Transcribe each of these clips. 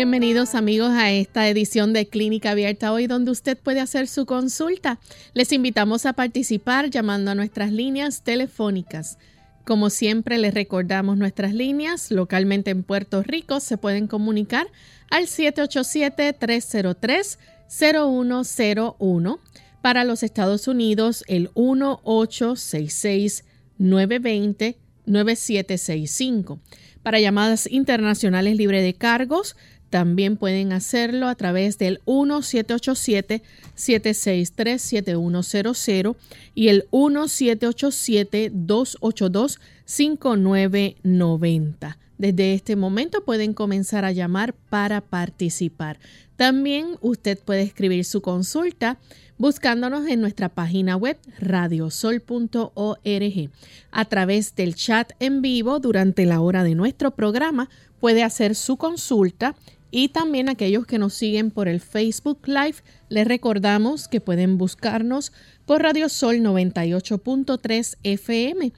Bienvenidos amigos a esta edición de Clínica Abierta hoy donde usted puede hacer su consulta. Les invitamos a participar llamando a nuestras líneas telefónicas. Como siempre les recordamos nuestras líneas localmente en Puerto Rico se pueden comunicar al 787-303-0101. Para los Estados Unidos el 1866 920 9765. Para llamadas internacionales libre de cargos, también pueden hacerlo a través del 1787-763-7100 y el 1787-282-5990. Desde este momento pueden comenzar a llamar para participar. También usted puede escribir su consulta buscándonos en nuestra página web radiosol.org. A través del chat en vivo durante la hora de nuestro programa puede hacer su consulta y también aquellos que nos siguen por el Facebook Live, les recordamos que pueden buscarnos por Radio Sol 98.3 FM.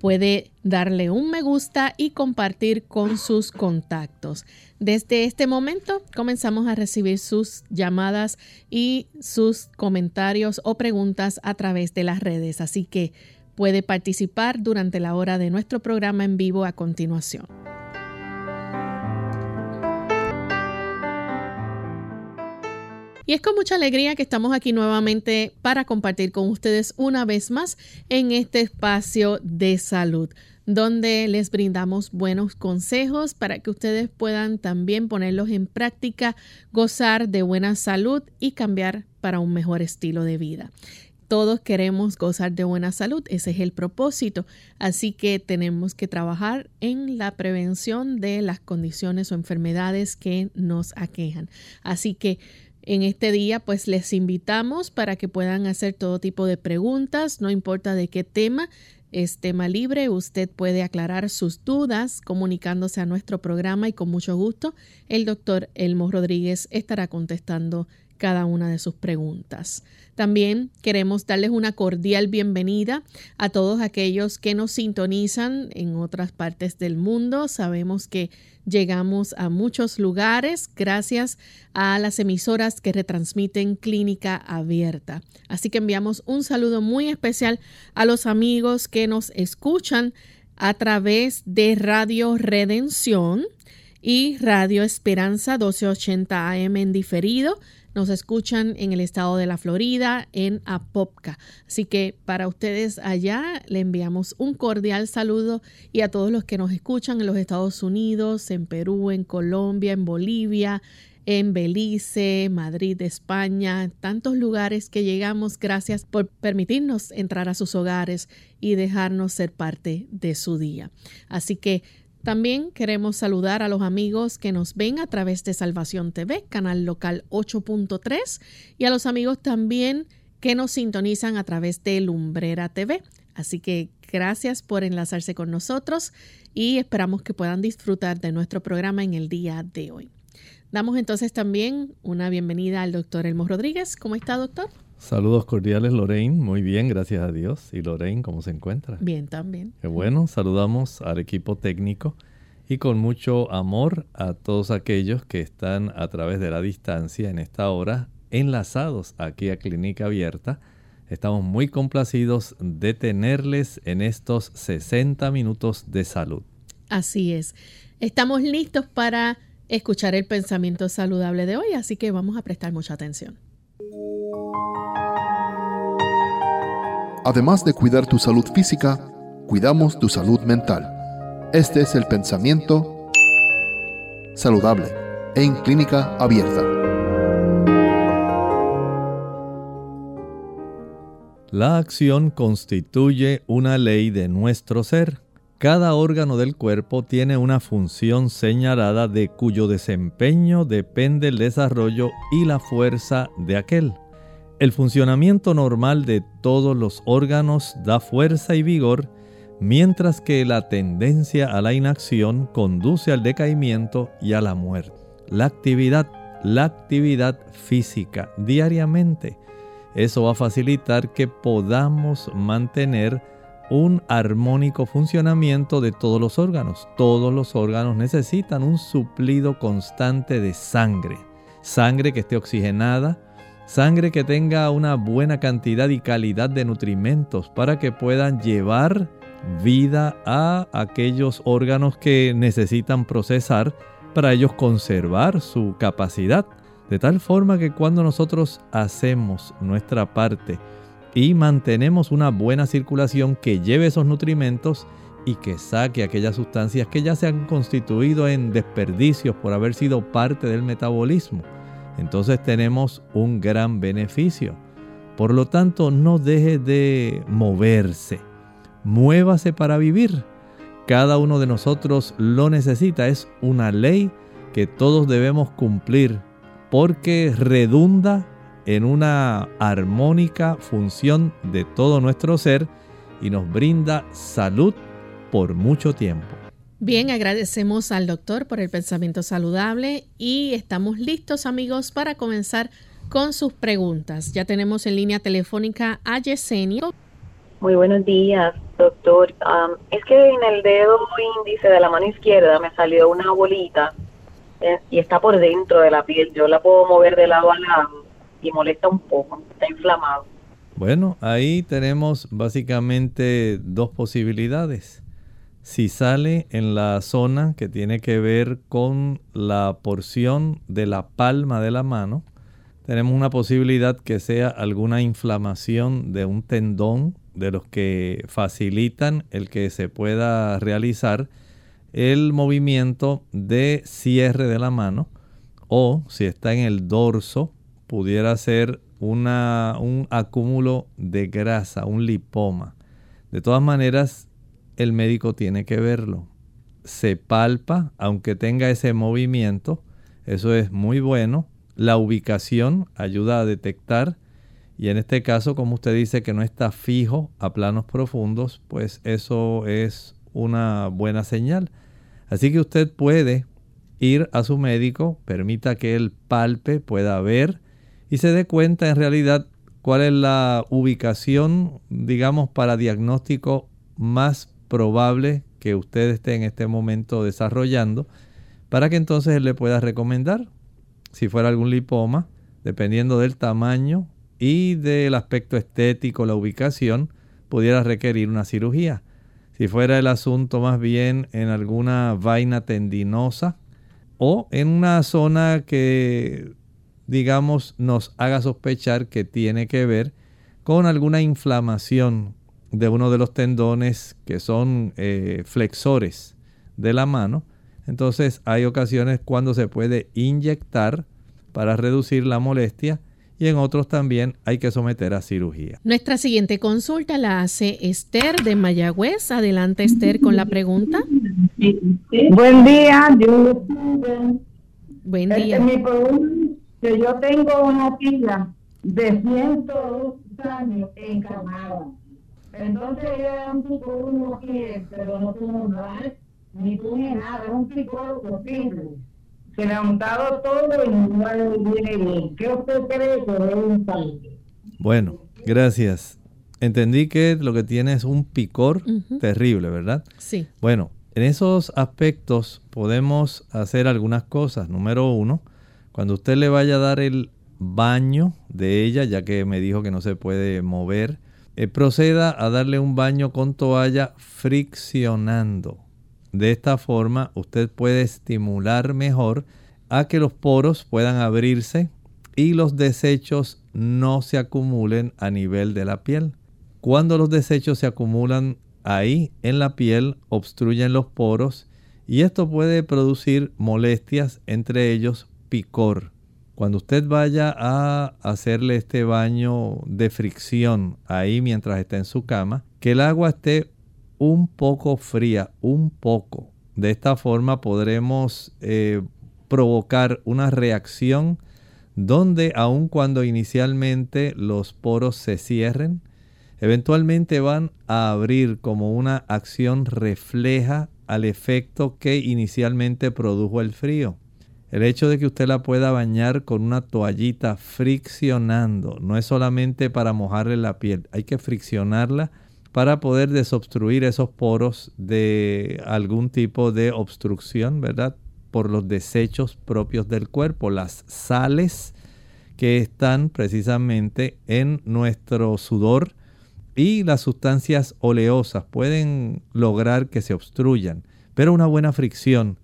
Puede darle un me gusta y compartir con sus contactos. Desde este momento comenzamos a recibir sus llamadas y sus comentarios o preguntas a través de las redes, así que puede participar durante la hora de nuestro programa en vivo a continuación. Y es con mucha alegría que estamos aquí nuevamente para compartir con ustedes una vez más en este espacio de salud donde les brindamos buenos consejos para que ustedes puedan también ponerlos en práctica, gozar de buena salud y cambiar para un mejor estilo de vida. Todos queremos gozar de buena salud, ese es el propósito, así que tenemos que trabajar en la prevención de las condiciones o enfermedades que nos aquejan. Así que en este día, pues les invitamos para que puedan hacer todo tipo de preguntas, no importa de qué tema, es tema libre, usted puede aclarar sus dudas comunicándose a nuestro programa y con mucho gusto el doctor Elmo Rodríguez estará contestando cada una de sus preguntas. También queremos darles una cordial bienvenida a todos aquellos que nos sintonizan en otras partes del mundo. Sabemos que llegamos a muchos lugares gracias a las emisoras que retransmiten Clínica Abierta. Así que enviamos un saludo muy especial a los amigos que nos escuchan a través de Radio Redención y Radio Esperanza 1280 AM en diferido nos escuchan en el estado de la Florida, en Apopka. Así que para ustedes allá le enviamos un cordial saludo y a todos los que nos escuchan en los Estados Unidos, en Perú, en Colombia, en Bolivia, en Belice, Madrid, España, tantos lugares que llegamos. Gracias por permitirnos entrar a sus hogares y dejarnos ser parte de su día. Así que también queremos saludar a los amigos que nos ven a través de Salvación TV, canal local 8.3, y a los amigos también que nos sintonizan a través de Lumbrera TV. Así que gracias por enlazarse con nosotros y esperamos que puedan disfrutar de nuestro programa en el día de hoy. Damos entonces también una bienvenida al doctor Elmo Rodríguez. ¿Cómo está, doctor? Saludos cordiales, Lorraine. Muy bien, gracias a Dios. ¿Y Lorraine, cómo se encuentra? Bien, también. Qué bueno. Saludamos al equipo técnico y con mucho amor a todos aquellos que están a través de la distancia en esta hora enlazados aquí a Clínica Abierta. Estamos muy complacidos de tenerles en estos 60 minutos de salud. Así es. Estamos listos para escuchar el pensamiento saludable de hoy, así que vamos a prestar mucha atención. Además de cuidar tu salud física, cuidamos tu salud mental. Este es el pensamiento saludable en clínica abierta. La acción constituye una ley de nuestro ser. Cada órgano del cuerpo tiene una función señalada de cuyo desempeño depende el desarrollo y la fuerza de aquel. El funcionamiento normal de todos los órganos da fuerza y vigor, mientras que la tendencia a la inacción conduce al decaimiento y a la muerte. La actividad, la actividad física diariamente, eso va a facilitar que podamos mantener un armónico funcionamiento de todos los órganos. Todos los órganos necesitan un suplido constante de sangre. Sangre que esté oxigenada, sangre que tenga una buena cantidad y calidad de nutrimentos para que puedan llevar vida a aquellos órganos que necesitan procesar para ellos conservar su capacidad. De tal forma que cuando nosotros hacemos nuestra parte, y mantenemos una buena circulación que lleve esos nutrimentos y que saque aquellas sustancias que ya se han constituido en desperdicios por haber sido parte del metabolismo. Entonces tenemos un gran beneficio. Por lo tanto, no deje de moverse. Muévase para vivir. Cada uno de nosotros lo necesita. Es una ley que todos debemos cumplir porque redunda en una armónica función de todo nuestro ser y nos brinda salud por mucho tiempo. Bien, agradecemos al doctor por el pensamiento saludable y estamos listos amigos para comenzar con sus preguntas. Ya tenemos en línea telefónica a Yesenia. Muy buenos días, doctor. es que en el dedo índice de la mano izquierda me salió una bolita eh, y está por dentro de la piel. Yo la puedo mover de lado a lado y molesta un poco, está inflamado. Bueno, ahí tenemos básicamente dos posibilidades. Si sale en la zona que tiene que ver con la porción de la palma de la mano, tenemos una posibilidad que sea alguna inflamación de un tendón de los que facilitan el que se pueda realizar el movimiento de cierre de la mano o si está en el dorso pudiera ser un acúmulo de grasa, un lipoma. De todas maneras, el médico tiene que verlo. Se palpa, aunque tenga ese movimiento, eso es muy bueno. La ubicación ayuda a detectar y en este caso, como usted dice que no está fijo a planos profundos, pues eso es una buena señal. Así que usted puede ir a su médico, permita que él palpe, pueda ver y se dé cuenta en realidad cuál es la ubicación, digamos, para diagnóstico más probable que usted esté en este momento desarrollando, para que entonces él le pueda recomendar, si fuera algún lipoma, dependiendo del tamaño y del aspecto estético, la ubicación, pudiera requerir una cirugía. Si fuera el asunto más bien en alguna vaina tendinosa o en una zona que digamos, nos haga sospechar que tiene que ver con alguna inflamación de uno de los tendones que son eh, flexores de la mano. Entonces hay ocasiones cuando se puede inyectar para reducir la molestia y en otros también hay que someter a cirugía. Nuestra siguiente consulta la hace Esther de Mayagüez. Adelante Esther con la pregunta. Buen día, Buen día que yo tengo una tía de 102 años encarnada. Entonces ella era un uno que, pero no tuvo nada, ni tuvo nada, era un tipo posible. Se le ha montado todo y no viene bien. ¿Qué usted cree que es un país? Bueno, gracias. Entendí que lo que tiene es un picor terrible, ¿verdad? Sí. Bueno, en esos aspectos podemos hacer algunas cosas. Número uno, cuando usted le vaya a dar el baño de ella, ya que me dijo que no se puede mover, eh, proceda a darle un baño con toalla friccionando. De esta forma usted puede estimular mejor a que los poros puedan abrirse y los desechos no se acumulen a nivel de la piel. Cuando los desechos se acumulan ahí en la piel, obstruyen los poros y esto puede producir molestias, entre ellos picor. Cuando usted vaya a hacerle este baño de fricción ahí mientras está en su cama, que el agua esté un poco fría, un poco. De esta forma podremos eh, provocar una reacción donde aun cuando inicialmente los poros se cierren, eventualmente van a abrir como una acción refleja al efecto que inicialmente produjo el frío. El hecho de que usted la pueda bañar con una toallita friccionando no es solamente para mojarle la piel, hay que friccionarla para poder desobstruir esos poros de algún tipo de obstrucción, ¿verdad? Por los desechos propios del cuerpo, las sales que están precisamente en nuestro sudor y las sustancias oleosas pueden lograr que se obstruyan, pero una buena fricción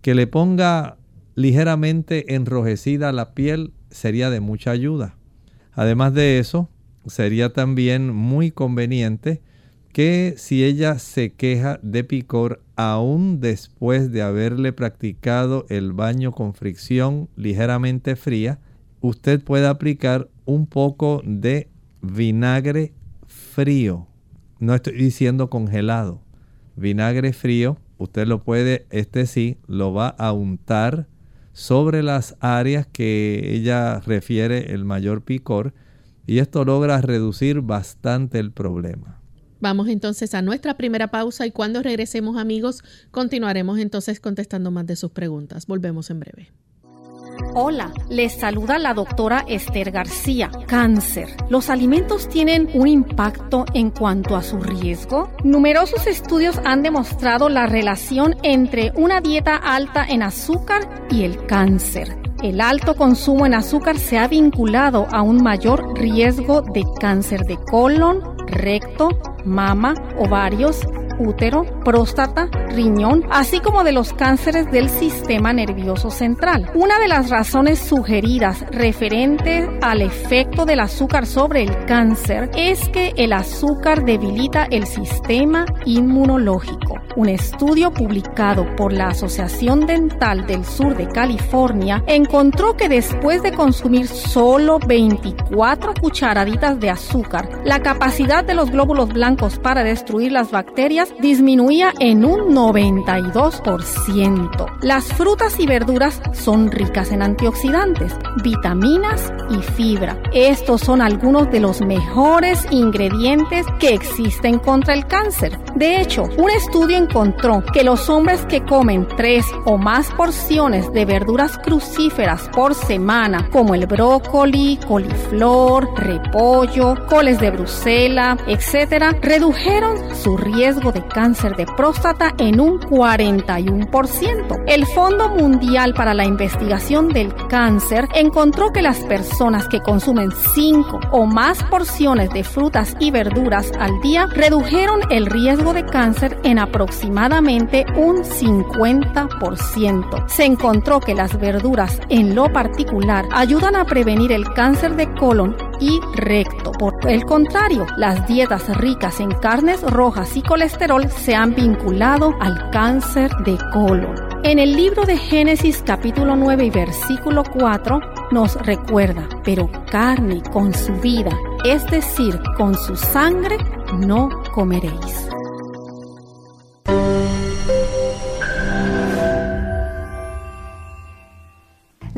que le ponga ligeramente enrojecida la piel sería de mucha ayuda. Además de eso, sería también muy conveniente que si ella se queja de picor aún después de haberle practicado el baño con fricción ligeramente fría, usted puede aplicar un poco de vinagre frío. No estoy diciendo congelado. Vinagre frío, usted lo puede, este sí, lo va a untar sobre las áreas que ella refiere el mayor picor y esto logra reducir bastante el problema. Vamos entonces a nuestra primera pausa y cuando regresemos amigos continuaremos entonces contestando más de sus preguntas. Volvemos en breve. Hola, les saluda la doctora Esther García. Cáncer. ¿Los alimentos tienen un impacto en cuanto a su riesgo? Numerosos estudios han demostrado la relación entre una dieta alta en azúcar y el cáncer. El alto consumo en azúcar se ha vinculado a un mayor riesgo de cáncer de colon, recto, mama, ovarios, útero, próstata, riñón, así como de los cánceres del sistema nervioso central. Una de las razones sugeridas referente al efecto del azúcar sobre el cáncer es que el azúcar debilita el sistema inmunológico. Un estudio publicado por la Asociación Dental del Sur de California encontró que después de consumir solo 24 cucharaditas de azúcar, la capacidad de los glóbulos blancos para destruir las bacterias disminuía en un 92%. Las frutas y verduras son ricas en antioxidantes, vitaminas y fibra. Estos son algunos de los mejores ingredientes que existen contra el cáncer. De hecho, un estudio encontró que los hombres que comen tres o más porciones de verduras crucíferas por semana, como el brócoli, coliflor, repollo, coles de Bruselas, etc., redujeron su riesgo de cáncer de próstata en un 41%. El Fondo Mundial para la Investigación del Cáncer encontró que las personas que consumen 5 o más porciones de frutas y verduras al día redujeron el riesgo de cáncer en aproximadamente un 50%. Se encontró que las verduras en lo particular ayudan a prevenir el cáncer de colon y recto. Por el contrario, las dietas ricas en carnes rojas y colesterol se han vinculado al cáncer de colon. En el libro de Génesis capítulo 9 y versículo 4 nos recuerda, pero carne con su vida, es decir, con su sangre, no comeréis.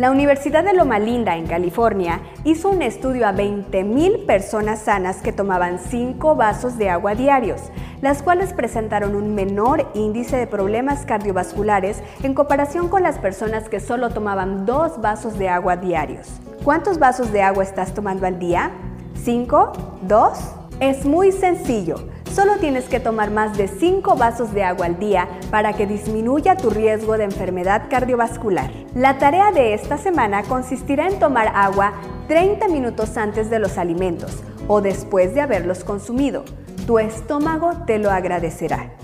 La Universidad de Loma Linda, en California, hizo un estudio a 20.000 personas sanas que tomaban 5 vasos de agua diarios, las cuales presentaron un menor índice de problemas cardiovasculares en comparación con las personas que solo tomaban 2 vasos de agua diarios. ¿Cuántos vasos de agua estás tomando al día? ¿5? ¿2? Es muy sencillo. Solo tienes que tomar más de 5 vasos de agua al día para que disminuya tu riesgo de enfermedad cardiovascular. La tarea de esta semana consistirá en tomar agua 30 minutos antes de los alimentos o después de haberlos consumido. Tu estómago te lo agradecerá.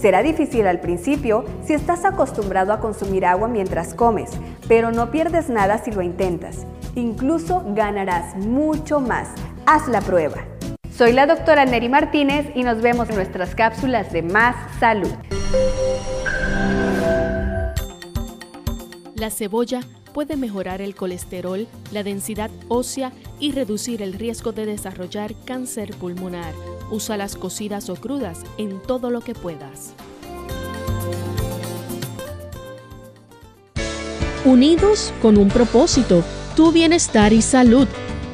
Será difícil al principio si estás acostumbrado a consumir agua mientras comes, pero no pierdes nada si lo intentas. Incluso ganarás mucho más. Haz la prueba. Soy la doctora Neri Martínez y nos vemos en nuestras cápsulas de Más Salud. La cebolla puede mejorar el colesterol, la densidad ósea y reducir el riesgo de desarrollar cáncer pulmonar. Úsalas cocidas o crudas en todo lo que puedas. Unidos con un propósito, tu bienestar y salud.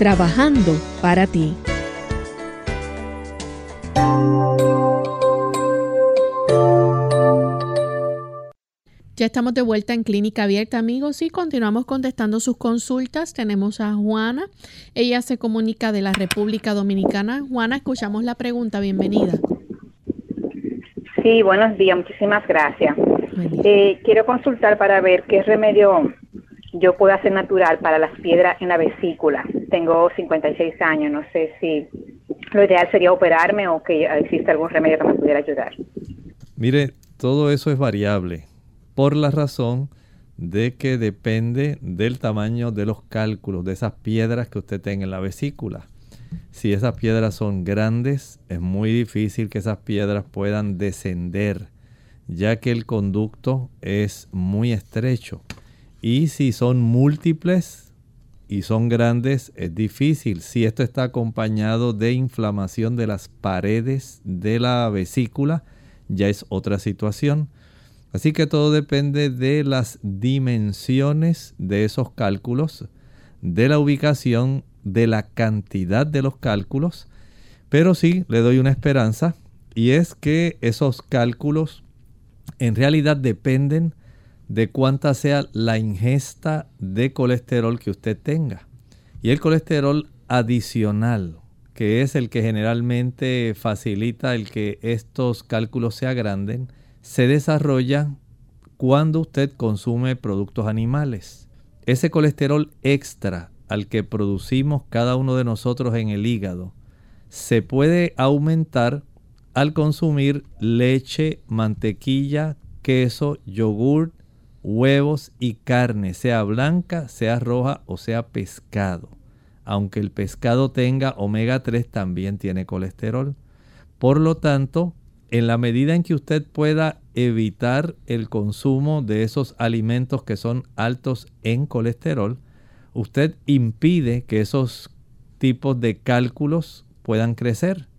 trabajando para ti. Ya estamos de vuelta en Clínica Abierta, amigos, y continuamos contestando sus consultas. Tenemos a Juana. Ella se comunica de la República Dominicana. Juana, escuchamos la pregunta. Bienvenida. Sí, buenos días. Muchísimas gracias. Eh, quiero consultar para ver qué remedio yo puedo hacer natural para las piedras en la vesícula. Tengo 56 años. No sé si lo ideal sería operarme o que existe algún remedio que me pudiera ayudar. Mire, todo eso es variable por la razón de que depende del tamaño de los cálculos, de esas piedras que usted tenga en la vesícula. Si esas piedras son grandes, es muy difícil que esas piedras puedan descender, ya que el conducto es muy estrecho. Y si son múltiples y son grandes, es difícil. Si esto está acompañado de inflamación de las paredes de la vesícula, ya es otra situación. Así que todo depende de las dimensiones de esos cálculos, de la ubicación, de la cantidad de los cálculos. Pero sí, le doy una esperanza y es que esos cálculos en realidad dependen de cuánta sea la ingesta de colesterol que usted tenga. Y el colesterol adicional, que es el que generalmente facilita el que estos cálculos se agranden, se desarrolla cuando usted consume productos animales. Ese colesterol extra al que producimos cada uno de nosotros en el hígado se puede aumentar al consumir leche, mantequilla, queso, yogur, huevos y carne, sea blanca, sea roja o sea pescado. Aunque el pescado tenga omega 3 también tiene colesterol. Por lo tanto, en la medida en que usted pueda evitar el consumo de esos alimentos que son altos en colesterol, usted impide que esos tipos de cálculos puedan crecer.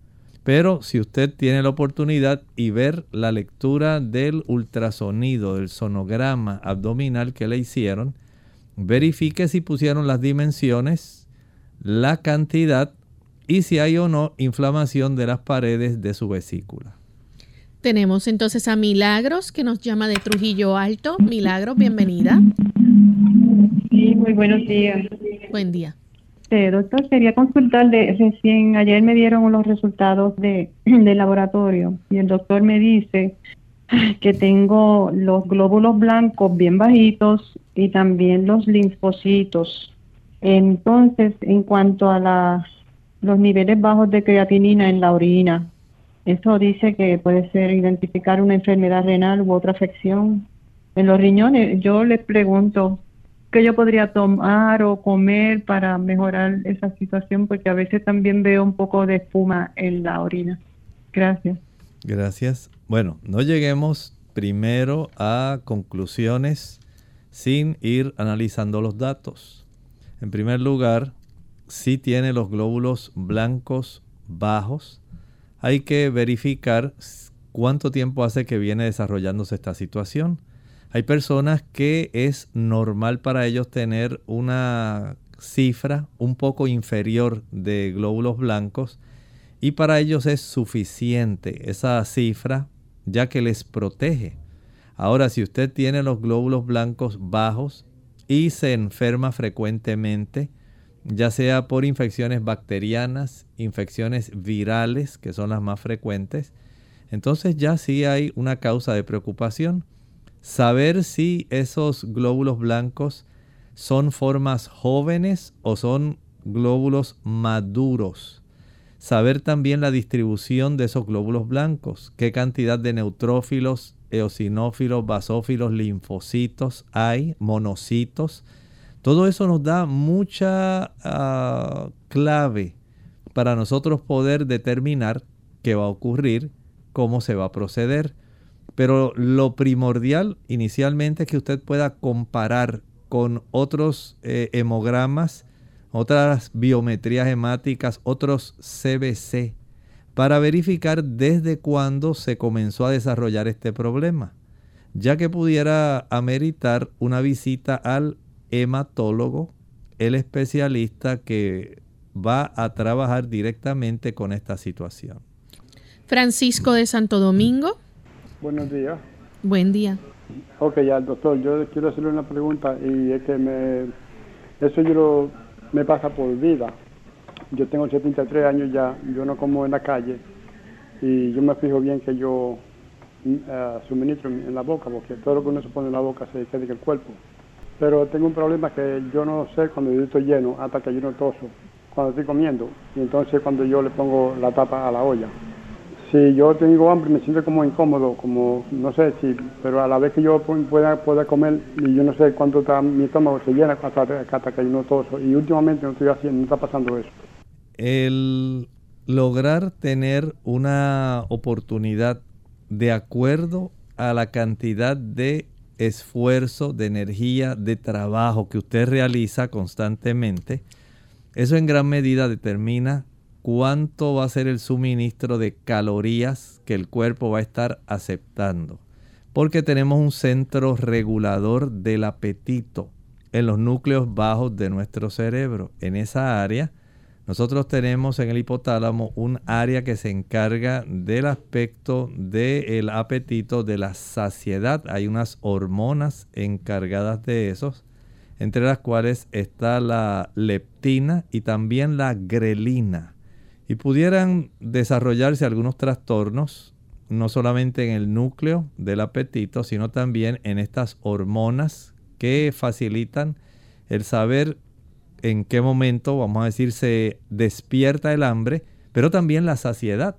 Pero si usted tiene la oportunidad y ver la lectura del ultrasonido, del sonograma abdominal que le hicieron, verifique si pusieron las dimensiones, la cantidad y si hay o no inflamación de las paredes de su vesícula. Tenemos entonces a Milagros que nos llama de Trujillo Alto. Milagros, bienvenida. Sí, muy buenos días. Buen día. Eh, doctor, quería consultar de recién ayer me dieron los resultados de del laboratorio y el doctor me dice que tengo los glóbulos blancos bien bajitos y también los linfocitos. Entonces, en cuanto a los niveles bajos de creatinina en la orina, eso dice que puede ser identificar una enfermedad renal u otra afección en los riñones. Yo les pregunto qué yo podría tomar o comer para mejorar esa situación, porque a veces también veo un poco de espuma en la orina. Gracias. Gracias. Bueno, no lleguemos primero a conclusiones sin ir analizando los datos. En primer lugar, si tiene los glóbulos blancos bajos, hay que verificar cuánto tiempo hace que viene desarrollándose esta situación. Hay personas que es normal para ellos tener una cifra un poco inferior de glóbulos blancos y para ellos es suficiente esa cifra ya que les protege. Ahora, si usted tiene los glóbulos blancos bajos y se enferma frecuentemente, ya sea por infecciones bacterianas, infecciones virales, que son las más frecuentes, entonces ya sí hay una causa de preocupación. Saber si esos glóbulos blancos son formas jóvenes o son glóbulos maduros. saber también la distribución de esos glóbulos blancos, qué cantidad de neutrófilos, eosinófilos, basófilos, linfocitos hay, monocitos. Todo eso nos da mucha ah, clave para nosotros poder determinar qué va a ocurrir, cómo se va a proceder. Pero lo primordial inicialmente es que usted pueda comparar con otros eh, hemogramas otras biometrías hemáticas, otros CBC, para verificar desde cuándo se comenzó a desarrollar este problema, ya que pudiera ameritar una visita al hematólogo, el especialista que va a trabajar directamente con esta situación. Francisco de Santo Domingo. Buenos días. Buen día. Ok, ya, doctor, yo quiero hacerle una pregunta y es que me, eso yo lo me pasa por vida. Yo tengo 73 años ya, yo no como en la calle y yo me fijo bien que yo uh, suministro en la boca, porque todo lo que uno se pone en la boca se queda en el cuerpo. Pero tengo un problema que yo no sé cuando yo estoy lleno hasta que yo no toso, cuando estoy comiendo, y entonces cuando yo le pongo la tapa a la olla si yo tengo hambre me siento como incómodo, como no sé si, pero a la vez que yo pueda, pueda comer y yo no sé cuánto está mi estómago se llena hasta, hasta que no toso y últimamente no estoy haciendo, no está pasando eso. El lograr tener una oportunidad de acuerdo a la cantidad de esfuerzo, de energía, de trabajo que usted realiza constantemente, eso en gran medida determina cuánto va a ser el suministro de calorías que el cuerpo va a estar aceptando. Porque tenemos un centro regulador del apetito en los núcleos bajos de nuestro cerebro. En esa área, nosotros tenemos en el hipotálamo un área que se encarga del aspecto del apetito, de la saciedad. Hay unas hormonas encargadas de esos, entre las cuales está la leptina y también la grelina y pudieran desarrollarse algunos trastornos, no solamente en el núcleo del apetito, sino también en estas hormonas que facilitan el saber en qué momento, vamos a decir, se despierta el hambre, pero también la saciedad.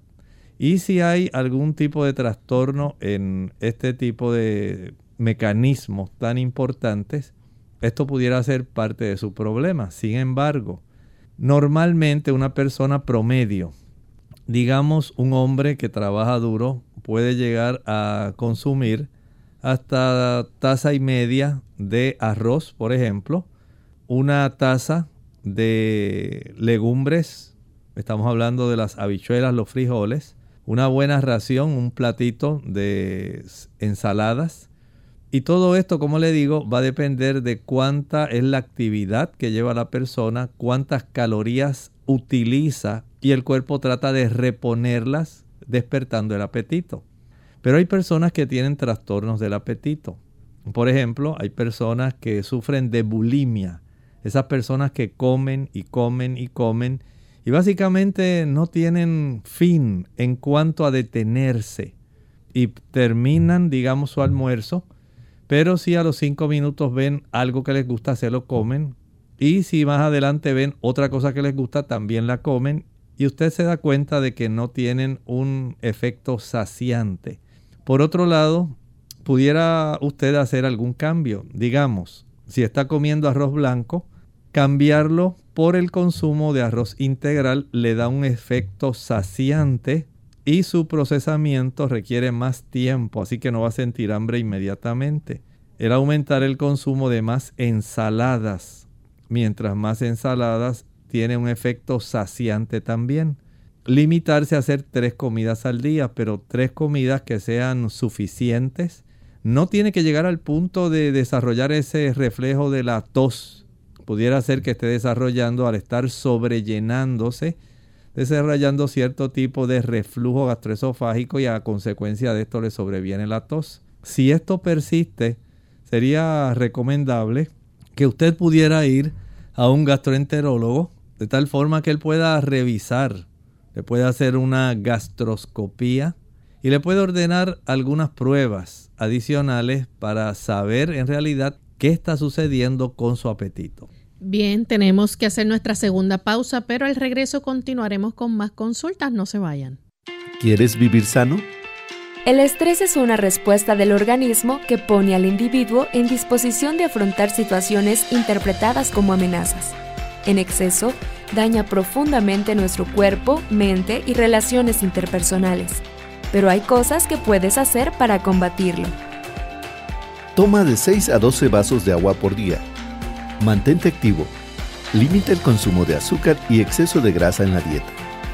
Y si hay algún tipo de trastorno en este tipo de mecanismos tan importantes, esto pudiera ser parte de su problema. Sin embargo, Normalmente una persona promedio, digamos un hombre que trabaja duro, puede llegar a consumir hasta taza y media de arroz, por ejemplo, una taza de legumbres, estamos hablando de las habichuelas, los frijoles, una buena ración, un platito de ensaladas, y todo esto, como le digo, va a depender de cuánta es la actividad que lleva la persona, cuántas calorías utiliza y el cuerpo trata de reponerlas despertando el apetito. Pero hay personas que tienen trastornos del apetito. Por ejemplo, hay personas que sufren de bulimia. Esas personas que comen y comen y comen y básicamente no tienen fin en cuanto a detenerse y terminan, digamos, su almuerzo pero si a los cinco minutos ven algo que les gusta, se lo comen. Y si más adelante ven otra cosa que les gusta, también la comen. Y usted se da cuenta de que no tienen un efecto saciante. Por otro lado, pudiera usted hacer algún cambio. Digamos, si está comiendo arroz blanco, cambiarlo por el consumo de arroz integral le da un efecto saciante y su procesamiento requiere más tiempo, así que no va a sentir hambre inmediatamente. El aumentar el consumo de más ensaladas, mientras más ensaladas tiene un efecto saciante también. Limitarse a hacer tres comidas al día, pero tres comidas que sean suficientes. No tiene que llegar al punto de desarrollar ese reflejo de la tos. Pudiera ser que esté desarrollando al estar sobrellenándose desarrollando cierto tipo de reflujo gastroesofágico y a consecuencia de esto le sobreviene la tos. Si esto persiste, sería recomendable que usted pudiera ir a un gastroenterólogo de tal forma que él pueda revisar, le pueda hacer una gastroscopía y le puede ordenar algunas pruebas adicionales para saber en realidad qué está sucediendo con su apetito. Bien, tenemos que hacer nuestra segunda pausa, pero al regreso continuaremos con más consultas. No se vayan. ¿Quieres vivir sano? El estrés es una respuesta del organismo que pone al individuo en disposición de afrontar situaciones interpretadas como amenazas. En exceso, daña profundamente nuestro cuerpo, mente y relaciones interpersonales. Pero hay cosas que puedes hacer para combatirlo. Toma de 6 a 12 vasos de agua por día. Mantente activo. Limita el consumo de azúcar y exceso de grasa en la dieta.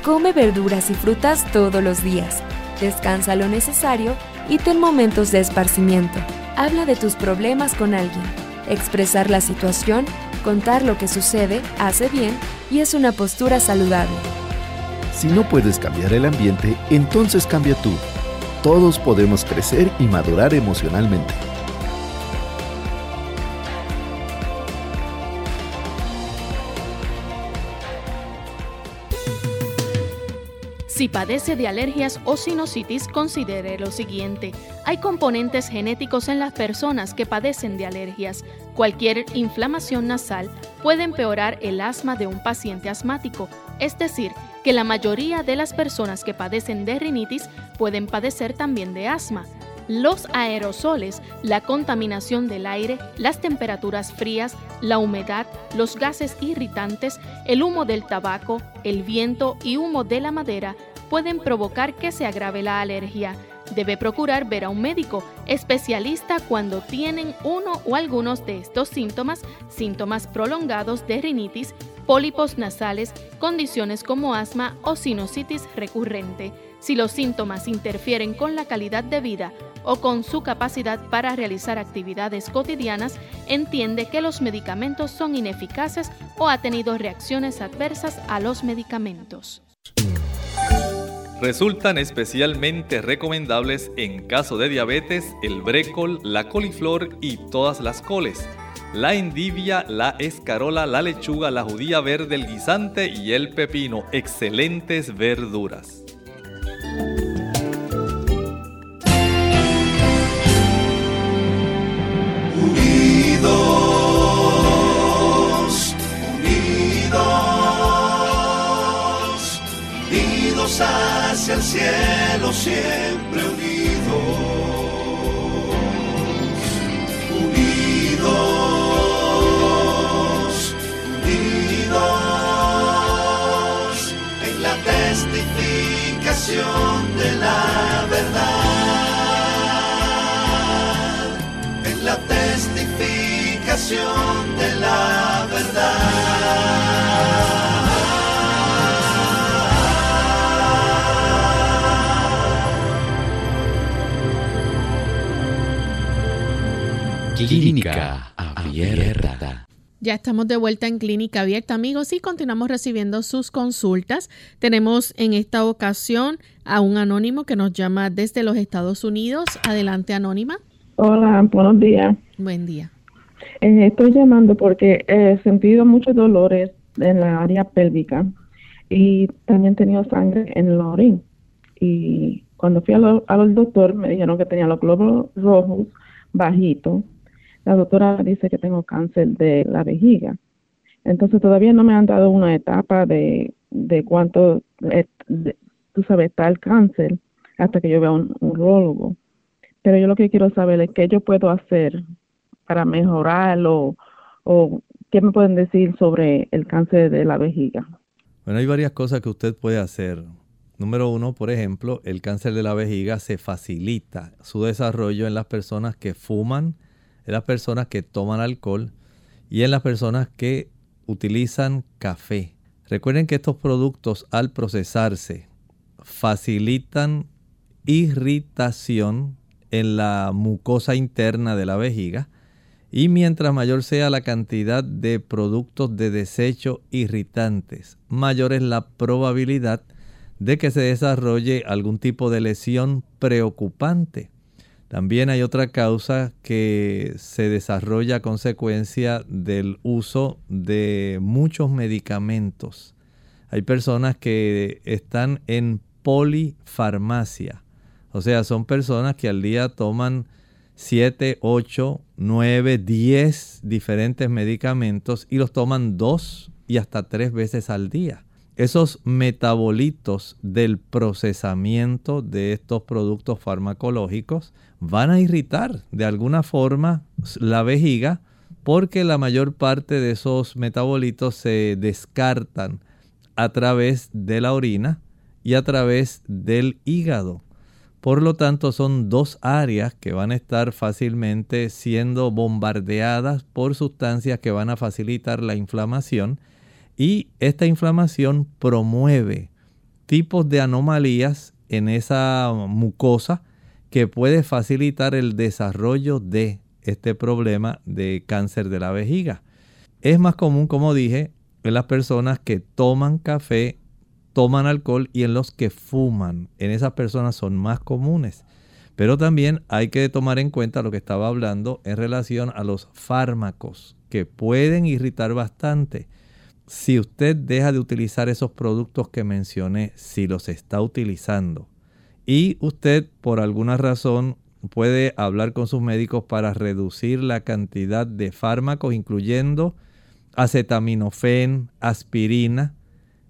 Come verduras y frutas todos los días descansa lo necesario y ten momentos de esparcimiento. Habla de tus problemas con alguien. Expresar la situación, contar lo que sucede, hace bien y es una postura saludable. Si no puedes cambiar el ambiente, entonces cambia tú. Todos podemos crecer y madurar emocionalmente. Si padece de alergias o sinusitis, considere lo siguiente. Hay componentes genéticos en las personas que padecen de alergias. Cualquier inflamación nasal puede empeorar el asma de un paciente asmático, es decir, que la mayoría de las personas que padecen de rinitis pueden padecer también de asma. Los aerosoles, la contaminación del aire, las temperaturas frías, la humedad, los gases irritantes, el humo del tabaco, el viento y humo de la madera pueden provocar que se agrave la alergia. Debe procurar ver a un médico especialista cuando tienen uno o algunos de estos síntomas, síntomas prolongados de rinitis, pólipos nasales, condiciones como asma o sinusitis recurrente. Si los síntomas interfieren con la calidad de vida o con su capacidad para realizar actividades cotidianas, entiende que los medicamentos son ineficaces o ha tenido reacciones adversas a los medicamentos. Resultan especialmente recomendables en caso de diabetes el brécol, la coliflor y todas las coles, la endivia, la escarola, la lechuga, la judía verde, el guisante y el pepino, excelentes verduras. Hacia el cielo siempre unidos, unidos, unidos en la testificación de la verdad, Clínica Abierta. Ya estamos de vuelta en Clínica Abierta, amigos, y continuamos recibiendo sus consultas. Tenemos en esta ocasión a un anónimo que nos llama desde los Estados Unidos. Adelante, anónima. Hola, buenos días. Buen día. Eh, estoy llamando porque he sentido muchos dolores en la área pélvica y también he tenido sangre en el orín. Y cuando fui al, al doctor me dijeron que tenía los glóbulos rojos bajitos la doctora dice que tengo cáncer de la vejiga. Entonces todavía no me han dado una etapa de, de cuánto, tú sabes, está el cáncer hasta que yo vea un urologo. Pero yo lo que quiero saber es qué yo puedo hacer para mejorarlo o qué me pueden decir sobre el cáncer de la vejiga. Bueno, hay varias cosas que usted puede hacer. Número uno, por ejemplo, el cáncer de la vejiga se facilita su desarrollo en las personas que fuman, en las personas que toman alcohol y en las personas que utilizan café. Recuerden que estos productos al procesarse facilitan irritación en la mucosa interna de la vejiga y mientras mayor sea la cantidad de productos de desecho irritantes, mayor es la probabilidad de que se desarrolle algún tipo de lesión preocupante. También hay otra causa que se desarrolla a consecuencia del uso de muchos medicamentos. Hay personas que están en polifarmacia, o sea, son personas que al día toman 7, 8, 9, 10 diferentes medicamentos y los toman dos y hasta tres veces al día. Esos metabolitos del procesamiento de estos productos farmacológicos van a irritar de alguna forma la vejiga porque la mayor parte de esos metabolitos se descartan a través de la orina y a través del hígado. Por lo tanto, son dos áreas que van a estar fácilmente siendo bombardeadas por sustancias que van a facilitar la inflamación y esta inflamación promueve tipos de anomalías en esa mucosa que puede facilitar el desarrollo de este problema de cáncer de la vejiga. Es más común, como dije, en las personas que toman café toman alcohol y en los que fuman. En esas personas son más comunes. Pero también hay que tomar en cuenta lo que estaba hablando en relación a los fármacos que pueden irritar bastante. Si usted deja de utilizar esos productos que mencioné, si los está utilizando, y usted por alguna razón puede hablar con sus médicos para reducir la cantidad de fármacos, incluyendo acetaminofén, aspirina,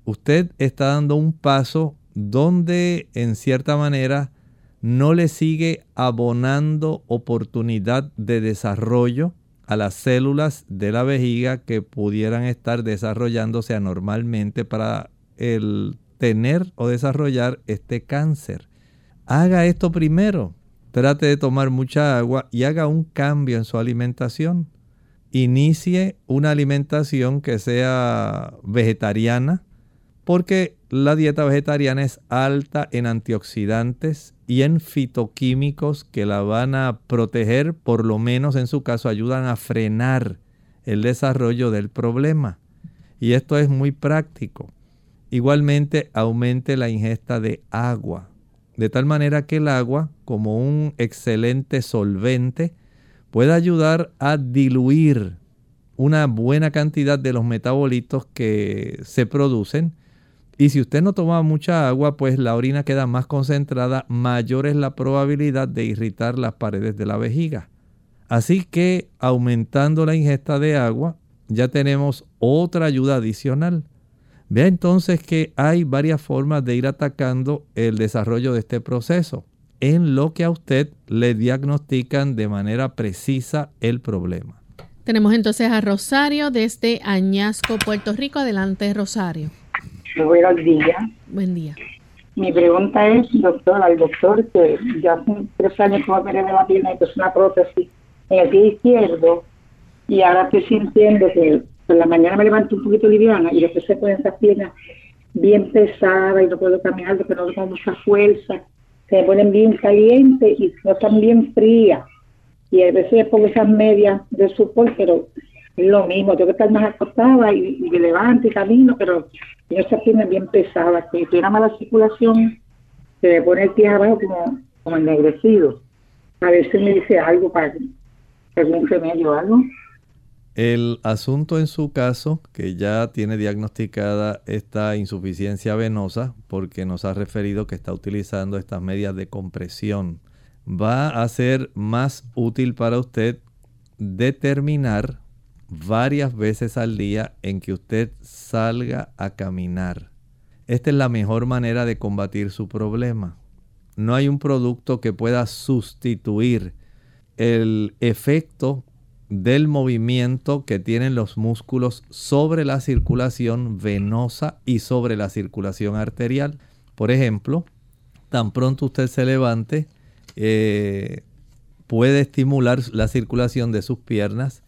usted está dando un paso donde en cierta manera no le sigue abonando oportunidad de desarrollo a las células de la vejiga que pudieran estar desarrollándose anormalmente para el tener o desarrollar este cáncer. Haga esto primero. Trate de tomar mucha agua y haga un cambio en su alimentación. Inicie una alimentación que sea vegetariana, porque la dieta vegetariana es alta en antioxidantes y en fitoquímicos que la van a proteger, por lo menos en su caso ayudan a frenar el desarrollo del problema. Y esto es muy práctico. Igualmente aumente la ingesta de agua, de tal manera que el agua, como un excelente solvente, pueda ayudar a diluir una buena cantidad de los metabolitos que se producen y si usted no toma mucha agua, pues la orina queda más concentrada, mayor es la probabilidad de irritar las paredes de la vejiga. Así que aumentando la ingesta de agua, ya tenemos otra ayuda adicional. Vea entonces que hay varias formas de ir atacando el desarrollo de este proceso, en lo que a usted le diagnostican de manera precisa el problema. Tenemos entonces a Rosario desde Añasco, Puerto Rico. Adelante, Rosario. Buenos días. Buen día. Mi pregunta es, doctor, al doctor que ya hace tres años que me operé de la pierna y pues una prótesis en el pie izquierdo y ahora estoy sintiendo que por la mañana me levanto un poquito liviana y después se ponen esas piernas bien pesadas y no puedo caminar porque no tengo mucha fuerza. Se me ponen bien calientes y no están bien frías. Y a veces pongo esas medias de support, pero es lo mismo, tengo que estar más acostada y, y me levanto y camino, pero y esa pierna bien pesada, si tiene mala circulación, se me pone el pie abajo como, como ennegrecido. A veces me dice algo para algún remedio o algo. El asunto en su caso, que ya tiene diagnosticada esta insuficiencia venosa, porque nos ha referido que está utilizando estas medias de compresión, va a ser más útil para usted determinar varias veces al día en que usted salga a caminar. Esta es la mejor manera de combatir su problema. No hay un producto que pueda sustituir el efecto del movimiento que tienen los músculos sobre la circulación venosa y sobre la circulación arterial. Por ejemplo, tan pronto usted se levante, eh, puede estimular la circulación de sus piernas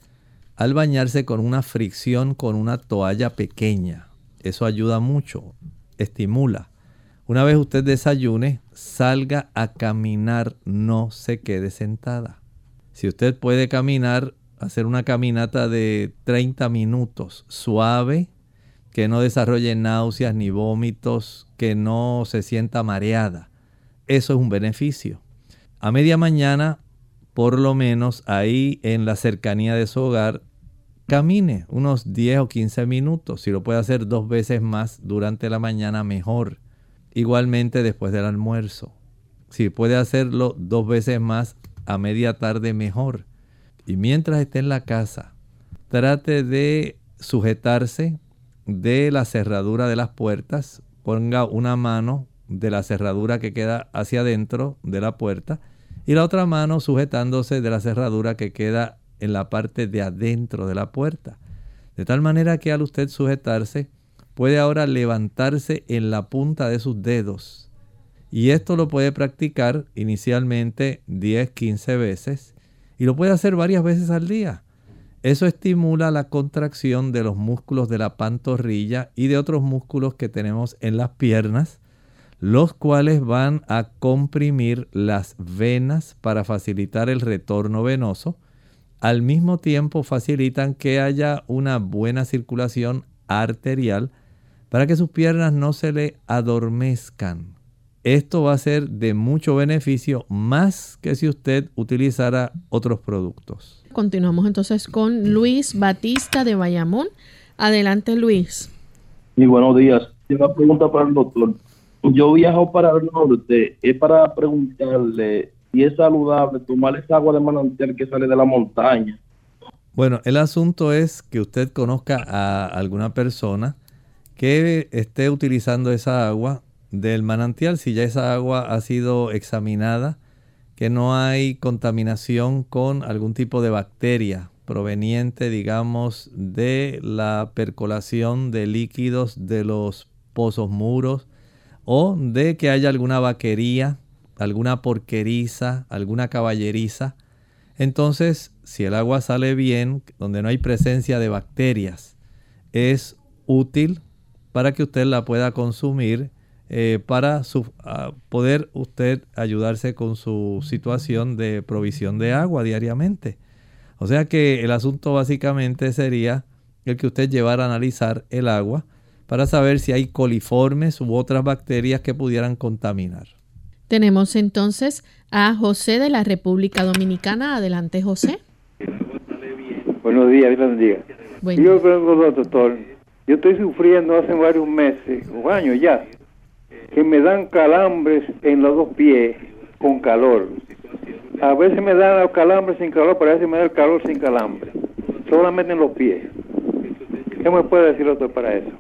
al bañarse con una fricción con una toalla pequeña. Eso ayuda mucho, estimula. Una vez usted desayune, salga a caminar, no se quede sentada. Si usted puede caminar, hacer una caminata de 30 minutos, suave, que no desarrolle náuseas ni vómitos, que no se sienta mareada. Eso es un beneficio. A media mañana, por lo menos ahí en la cercanía de su hogar, camine unos 10 o 15 minutos. Si lo puede hacer dos veces más durante la mañana, mejor. Igualmente después del almuerzo. Si puede hacerlo dos veces más a media tarde mejor. Y mientras esté en la casa, trate de sujetarse de la cerradura de las puertas, ponga una mano de la cerradura que queda hacia adentro de la puerta y la otra mano sujetándose de la cerradura que queda en la parte de adentro de la puerta. De tal manera que al usted sujetarse, puede ahora levantarse en la punta de sus dedos. Y esto lo puede practicar inicialmente 10, 15 veces y lo puede hacer varias veces al día. Eso estimula la contracción de los músculos de la pantorrilla y de otros músculos que tenemos en las piernas, los cuales van a comprimir las venas para facilitar el retorno venoso. Al mismo tiempo facilitan que haya una buena circulación arterial para que sus piernas no se le adormezcan. Esto va a ser de mucho beneficio más que si usted utilizara otros productos. Continuamos entonces con Luis Batista de Bayamón. Adelante Luis. Y buenos días. Tengo una pregunta para el doctor. Yo viajo para el norte, es para preguntarle si es saludable tomar esa agua de manantial que sale de la montaña. Bueno, el asunto es que usted conozca a alguna persona que esté utilizando esa agua del manantial, si ya esa agua ha sido examinada, que no hay contaminación con algún tipo de bacteria proveniente, digamos, de la percolación de líquidos de los pozos muros o de que haya alguna vaquería, alguna porqueriza, alguna caballeriza. Entonces, si el agua sale bien, donde no hay presencia de bacterias, es útil para que usted la pueda consumir eh, para poder usted ayudarse con su situación de provisión de agua diariamente. O sea que el asunto básicamente sería el que usted llevara a analizar el agua para saber si hay coliformes u otras bacterias que pudieran contaminar. Tenemos entonces a José de la República Dominicana. Adelante, José. Buenos días, Dios bendiga. Yo pregunto, doctor, yo estoy sufriendo hace varios meses o años ya que me dan calambres en los dos pies con calor. A veces me dan los calambres sin calor, pero a veces me da el calor sin calambre. Solamente en los pies. ¿Qué me puede decir otro para eso?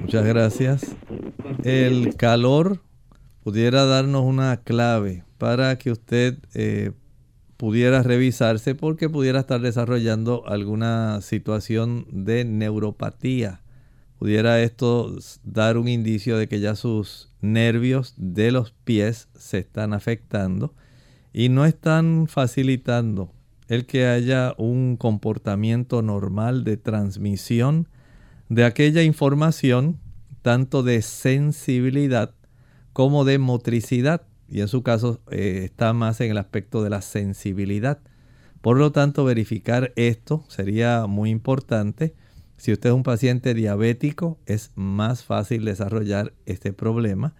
Muchas gracias. El calor pudiera darnos una clave para que usted eh, pudiera revisarse porque pudiera estar desarrollando alguna situación de neuropatía. Pudiera esto dar un indicio de que ya sus nervios de los pies se están afectando y no están facilitando el que haya un comportamiento normal de transmisión de aquella información tanto de sensibilidad como de motricidad y en su caso eh, está más en el aspecto de la sensibilidad. Por lo tanto, verificar esto sería muy importante si usted es un paciente diabético, es más fácil desarrollar este problema.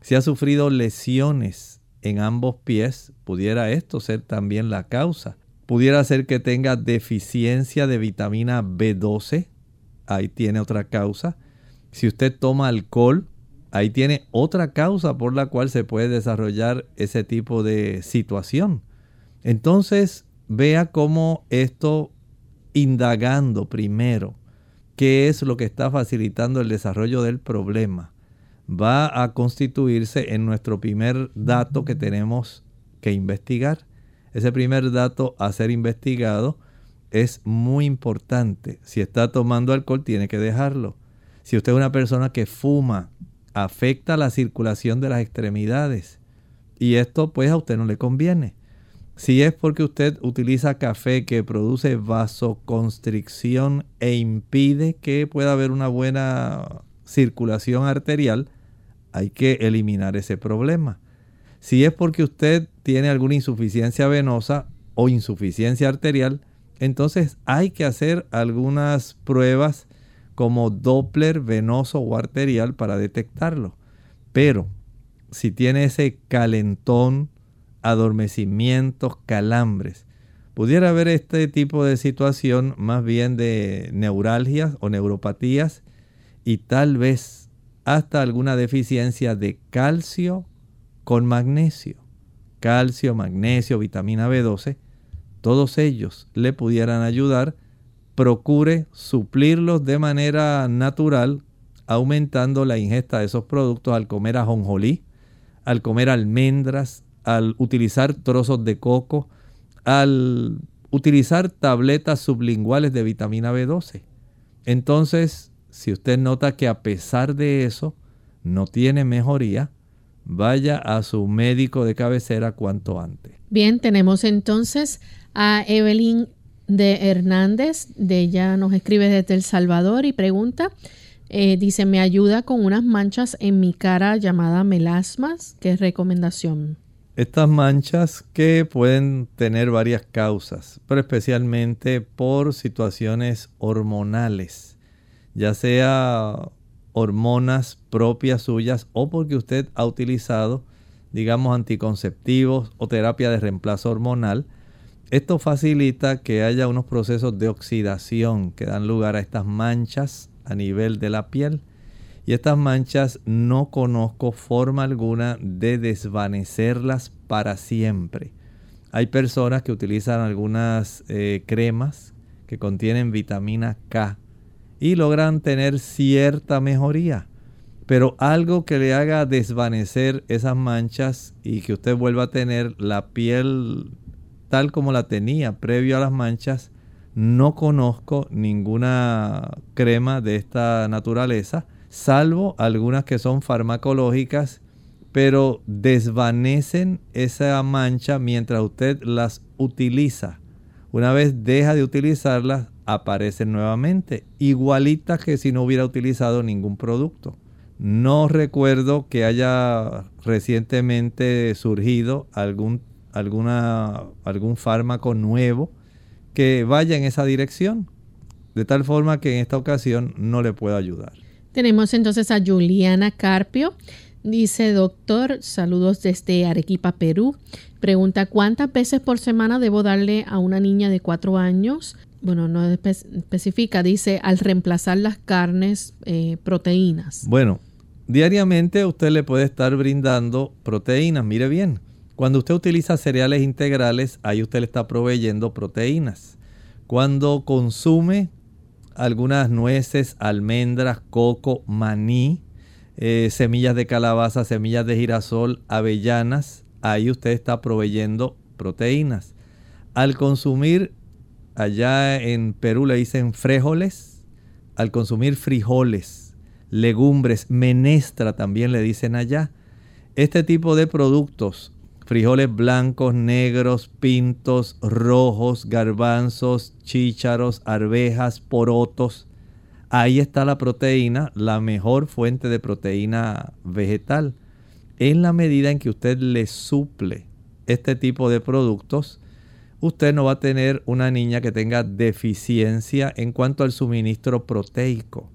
Si ha sufrido lesiones en ambos pies, pudiera esto ser también la causa. Pudiera ser que tenga deficiencia de vitamina B12, ahí tiene otra causa. Si usted toma alcohol, ahí tiene otra causa por la cual se puede desarrollar ese tipo de situación. Entonces, vea cómo esto, indagando primero, qué es lo que está facilitando el desarrollo del problema, va a constituirse en nuestro primer dato que tenemos que investigar. Ese primer dato a ser investigado es muy importante. Si está tomando alcohol, tiene que dejarlo. Si usted es una persona que fuma, afecta la circulación de las extremidades. Y esto pues a usted no le conviene. Si es porque usted utiliza café que produce vasoconstricción e impide que pueda haber una buena circulación arterial, hay que eliminar ese problema. Si es porque usted tiene alguna insuficiencia venosa o insuficiencia arterial, entonces hay que hacer algunas pruebas como Doppler venoso o arterial para detectarlo. Pero si tiene ese calentón, adormecimientos, calambres. Pudiera haber este tipo de situación más bien de neuralgias o neuropatías y tal vez hasta alguna deficiencia de calcio con magnesio. calcio, magnesio, vitamina B12, todos ellos le pudieran ayudar. Procure suplirlos de manera natural, aumentando la ingesta de esos productos al comer ajonjolí, al comer almendras, al utilizar trozos de coco, al utilizar tabletas sublinguales de vitamina B12. Entonces, si usted nota que a pesar de eso no tiene mejoría, vaya a su médico de cabecera cuanto antes. Bien, tenemos entonces a Evelyn de Hernández, de ella nos escribe desde El Salvador y pregunta, eh, dice, me ayuda con unas manchas en mi cara llamada melasmas, ¿qué recomendación? Estas manchas que pueden tener varias causas, pero especialmente por situaciones hormonales, ya sea hormonas propias suyas o porque usted ha utilizado, digamos, anticonceptivos o terapia de reemplazo hormonal. Esto facilita que haya unos procesos de oxidación que dan lugar a estas manchas a nivel de la piel y estas manchas no conozco forma alguna de desvanecerlas para siempre. Hay personas que utilizan algunas eh, cremas que contienen vitamina K y logran tener cierta mejoría. Pero algo que le haga desvanecer esas manchas y que usted vuelva a tener la piel tal como la tenía previo a las manchas, no conozco ninguna crema de esta naturaleza salvo algunas que son farmacológicas, pero desvanecen esa mancha mientras usted las utiliza. Una vez deja de utilizarlas, aparecen nuevamente, igualitas que si no hubiera utilizado ningún producto. No recuerdo que haya recientemente surgido algún, alguna, algún fármaco nuevo que vaya en esa dirección, de tal forma que en esta ocasión no le puedo ayudar. Tenemos entonces a Juliana Carpio. Dice, doctor, saludos desde Arequipa, Perú. Pregunta, ¿cuántas veces por semana debo darle a una niña de cuatro años? Bueno, no especifica, dice, al reemplazar las carnes, eh, proteínas. Bueno, diariamente usted le puede estar brindando proteínas. Mire bien, cuando usted utiliza cereales integrales, ahí usted le está proveyendo proteínas. Cuando consume algunas nueces, almendras, coco, maní, eh, semillas de calabaza, semillas de girasol, avellanas. Ahí usted está proveyendo proteínas. Al consumir, allá en Perú le dicen frijoles, al consumir frijoles, legumbres, menestra también le dicen allá. Este tipo de productos frijoles blancos, negros, pintos, rojos, garbanzos, chícharos, arvejas, porotos. Ahí está la proteína, la mejor fuente de proteína vegetal. En la medida en que usted le suple este tipo de productos, usted no va a tener una niña que tenga deficiencia en cuanto al suministro proteico.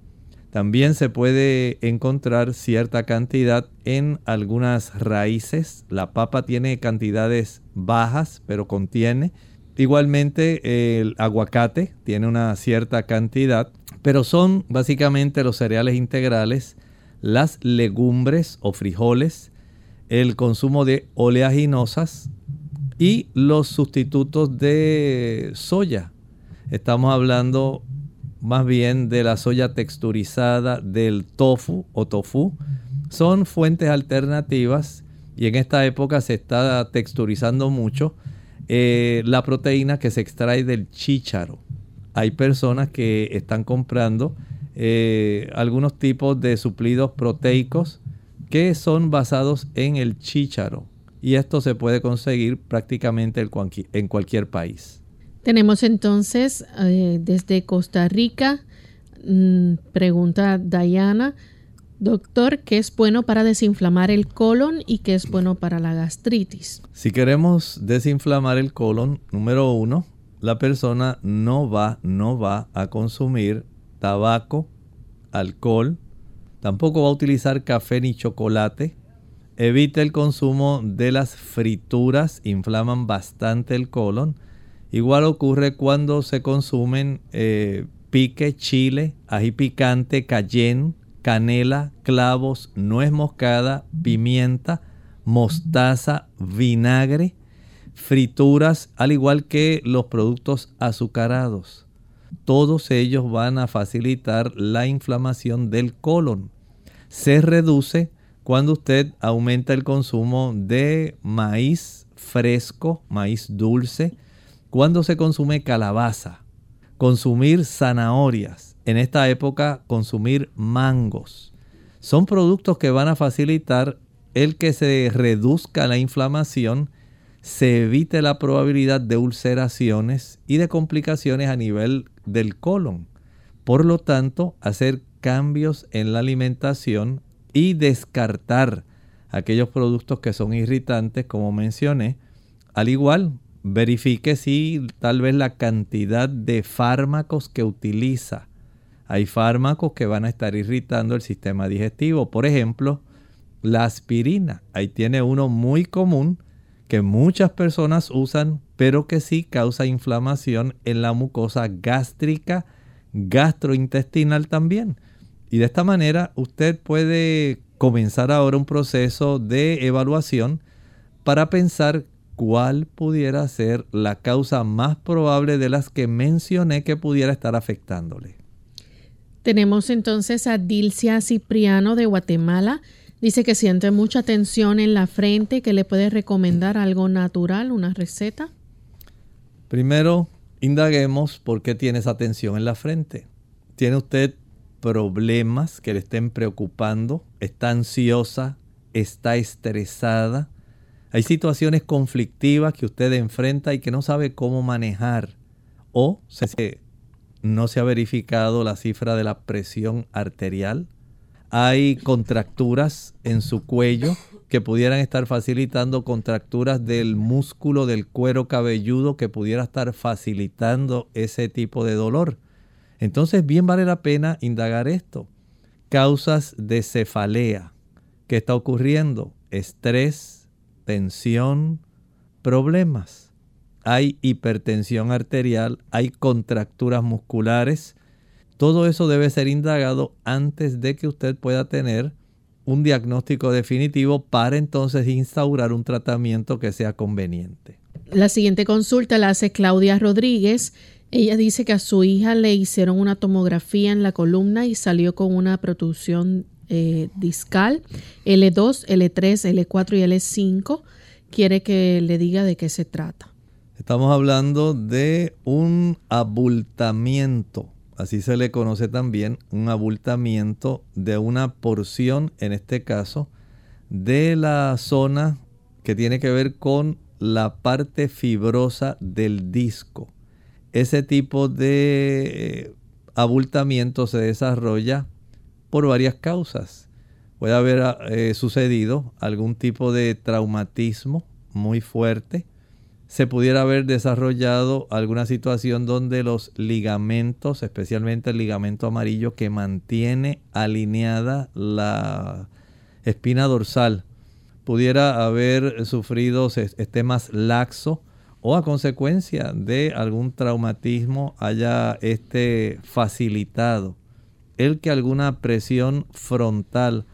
También se puede encontrar cierta cantidad en algunas raíces. La papa tiene cantidades bajas, pero contiene. Igualmente el aguacate tiene una cierta cantidad, pero son básicamente los cereales integrales, las legumbres o frijoles, el consumo de oleaginosas y los sustitutos de soya. Estamos hablando más bien de la soya texturizada, del tofu o tofu, son fuentes alternativas y en esta época se está texturizando mucho eh, la proteína que se extrae del chícharo. Hay personas que están comprando eh, algunos tipos de suplidos proteicos que son basados en el chícharo y esto se puede conseguir prácticamente en cualquier país. Tenemos entonces eh, desde Costa Rica, mm, pregunta Diana, doctor, ¿qué es bueno para desinflamar el colon y qué es bueno para la gastritis? Si queremos desinflamar el colon, número uno, la persona no va, no va a consumir tabaco, alcohol, tampoco va a utilizar café ni chocolate. Evita el consumo de las frituras, inflaman bastante el colon Igual ocurre cuando se consumen eh, pique, chile, ají picante, cayenne, canela, clavos, nuez moscada, pimienta, mostaza, vinagre, frituras, al igual que los productos azucarados. Todos ellos van a facilitar la inflamación del colon. Se reduce cuando usted aumenta el consumo de maíz fresco, maíz dulce, cuando se consume calabaza, consumir zanahorias, en esta época consumir mangos. Son productos que van a facilitar el que se reduzca la inflamación, se evite la probabilidad de ulceraciones y de complicaciones a nivel del colon. Por lo tanto, hacer cambios en la alimentación y descartar aquellos productos que son irritantes, como mencioné. Al igual, verifique si tal vez la cantidad de fármacos que utiliza. Hay fármacos que van a estar irritando el sistema digestivo. Por ejemplo, la aspirina. Ahí tiene uno muy común que muchas personas usan, pero que sí causa inflamación en la mucosa gástrica, gastrointestinal también. Y de esta manera usted puede comenzar ahora un proceso de evaluación para pensar cuál pudiera ser la causa más probable de las que mencioné que pudiera estar afectándole. Tenemos entonces a Dilcia Cipriano de Guatemala. Dice que siente mucha tensión en la frente, que le puede recomendar algo natural, una receta. Primero, indaguemos por qué tiene esa tensión en la frente. ¿Tiene usted problemas que le estén preocupando? ¿Está ansiosa? ¿Está estresada? Hay situaciones conflictivas que usted enfrenta y que no sabe cómo manejar. O no se ha verificado la cifra de la presión arterial. Hay contracturas en su cuello que pudieran estar facilitando contracturas del músculo del cuero cabelludo que pudiera estar facilitando ese tipo de dolor. Entonces bien vale la pena indagar esto. Causas de cefalea. ¿Qué está ocurriendo? Estrés, tensión, problemas. Hay hipertensión arterial, hay contracturas musculares. Todo eso debe ser indagado antes de que usted pueda tener un diagnóstico definitivo para entonces instaurar un tratamiento que sea conveniente. La siguiente consulta la hace Claudia Rodríguez. Ella dice que a su hija le hicieron una tomografía en la columna y salió con una protrusión eh, discal, L2, L3, L4 y L5. Quiere que le diga de qué se trata. Estamos hablando de un abultamiento, así se le conoce también, un abultamiento de una porción, en este caso, de la zona que tiene que ver con la parte fibrosa del disco. Ese tipo de eh, abultamiento se desarrolla por varias causas. Puede haber eh, sucedido algún tipo de traumatismo muy fuerte. Se pudiera haber desarrollado alguna situación donde los ligamentos, especialmente el ligamento amarillo que mantiene alineada la espina dorsal, pudiera haber sufrido, esté más laxo o a consecuencia de algún traumatismo haya este facilitado el que alguna presión frontal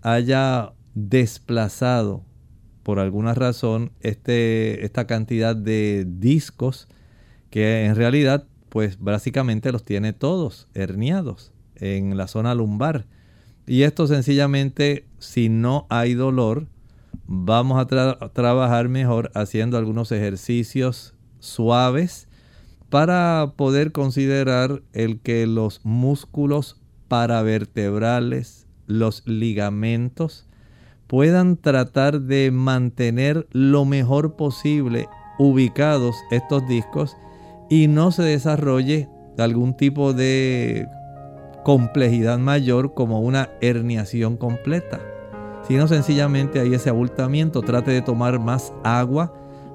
haya desplazado por alguna razón este, esta cantidad de discos que en realidad pues básicamente los tiene todos herniados en la zona lumbar. Y esto sencillamente si no hay dolor vamos a trabajar mejor haciendo algunos ejercicios suaves para poder considerar el que los músculos paravertebrales, los ligamentos, puedan tratar de mantener lo mejor posible ubicados estos discos y no se desarrolle algún tipo de complejidad mayor como una herniación completa, sino sencillamente hay ese abultamiento. Trate de tomar más agua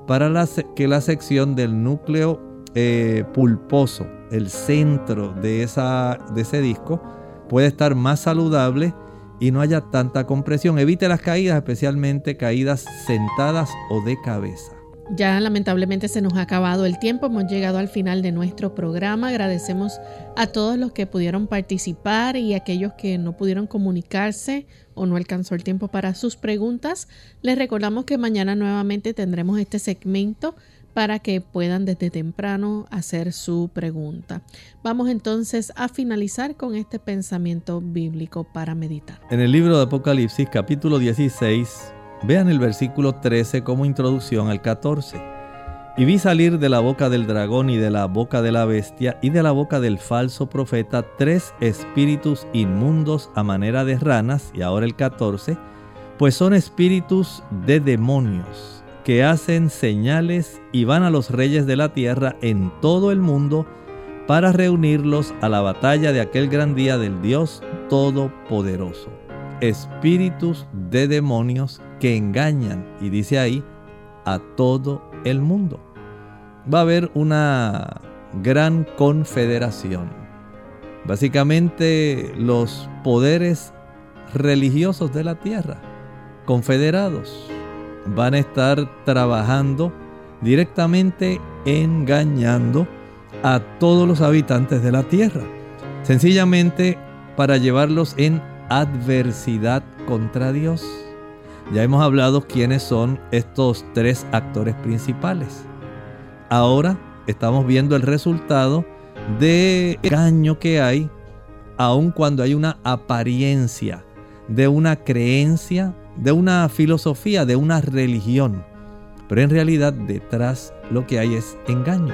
para que la sección del núcleo eh, pulposo, el centro de, esa, de ese disco, puede estar más saludable y no haya tanta compresión. Evite las caídas, especialmente caídas sentadas o de cabeza. Ya lamentablemente se nos ha acabado el tiempo, hemos llegado al final de nuestro programa. Agradecemos a todos los que pudieron participar y a aquellos que no pudieron comunicarse o no alcanzó el tiempo para sus preguntas. Les recordamos que mañana nuevamente tendremos este segmento para que puedan desde temprano hacer su pregunta. Vamos entonces a finalizar con este pensamiento bíblico para meditar. En el libro de Apocalipsis capítulo 16 Vean el versículo 13 como introducción al 14. Y vi salir de la boca del dragón y de la boca de la bestia y de la boca del falso profeta tres espíritus inmundos a manera de ranas, y ahora el 14, pues son espíritus de demonios que hacen señales y van a los reyes de la tierra en todo el mundo para reunirlos a la batalla de aquel gran día del Dios Todopoderoso espíritus de demonios que engañan, y dice ahí, a todo el mundo. Va a haber una gran confederación. Básicamente los poderes religiosos de la tierra, confederados, van a estar trabajando directamente engañando a todos los habitantes de la tierra, sencillamente para llevarlos en adversidad contra Dios. Ya hemos hablado quiénes son estos tres actores principales. Ahora estamos viendo el resultado de engaño que hay, aun cuando hay una apariencia de una creencia, de una filosofía, de una religión. Pero en realidad detrás lo que hay es engaño.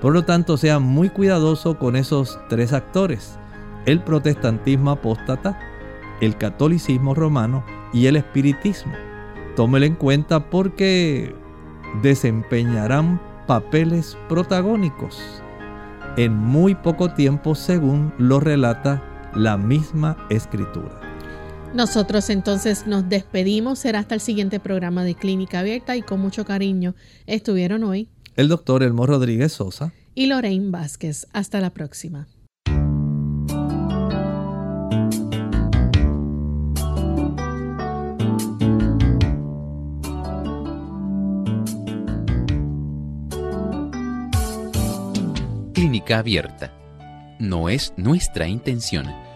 Por lo tanto, sea muy cuidadoso con esos tres actores. El protestantismo apóstata, el catolicismo romano y el espiritismo. Tómelo en cuenta porque desempeñarán papeles protagónicos en muy poco tiempo según lo relata la misma escritura. Nosotros entonces nos despedimos, será hasta el siguiente programa de Clínica Abierta y con mucho cariño estuvieron hoy el doctor Elmo Rodríguez Sosa y Lorraine Vázquez. Hasta la próxima. Clínica Abierta. No es nuestra intención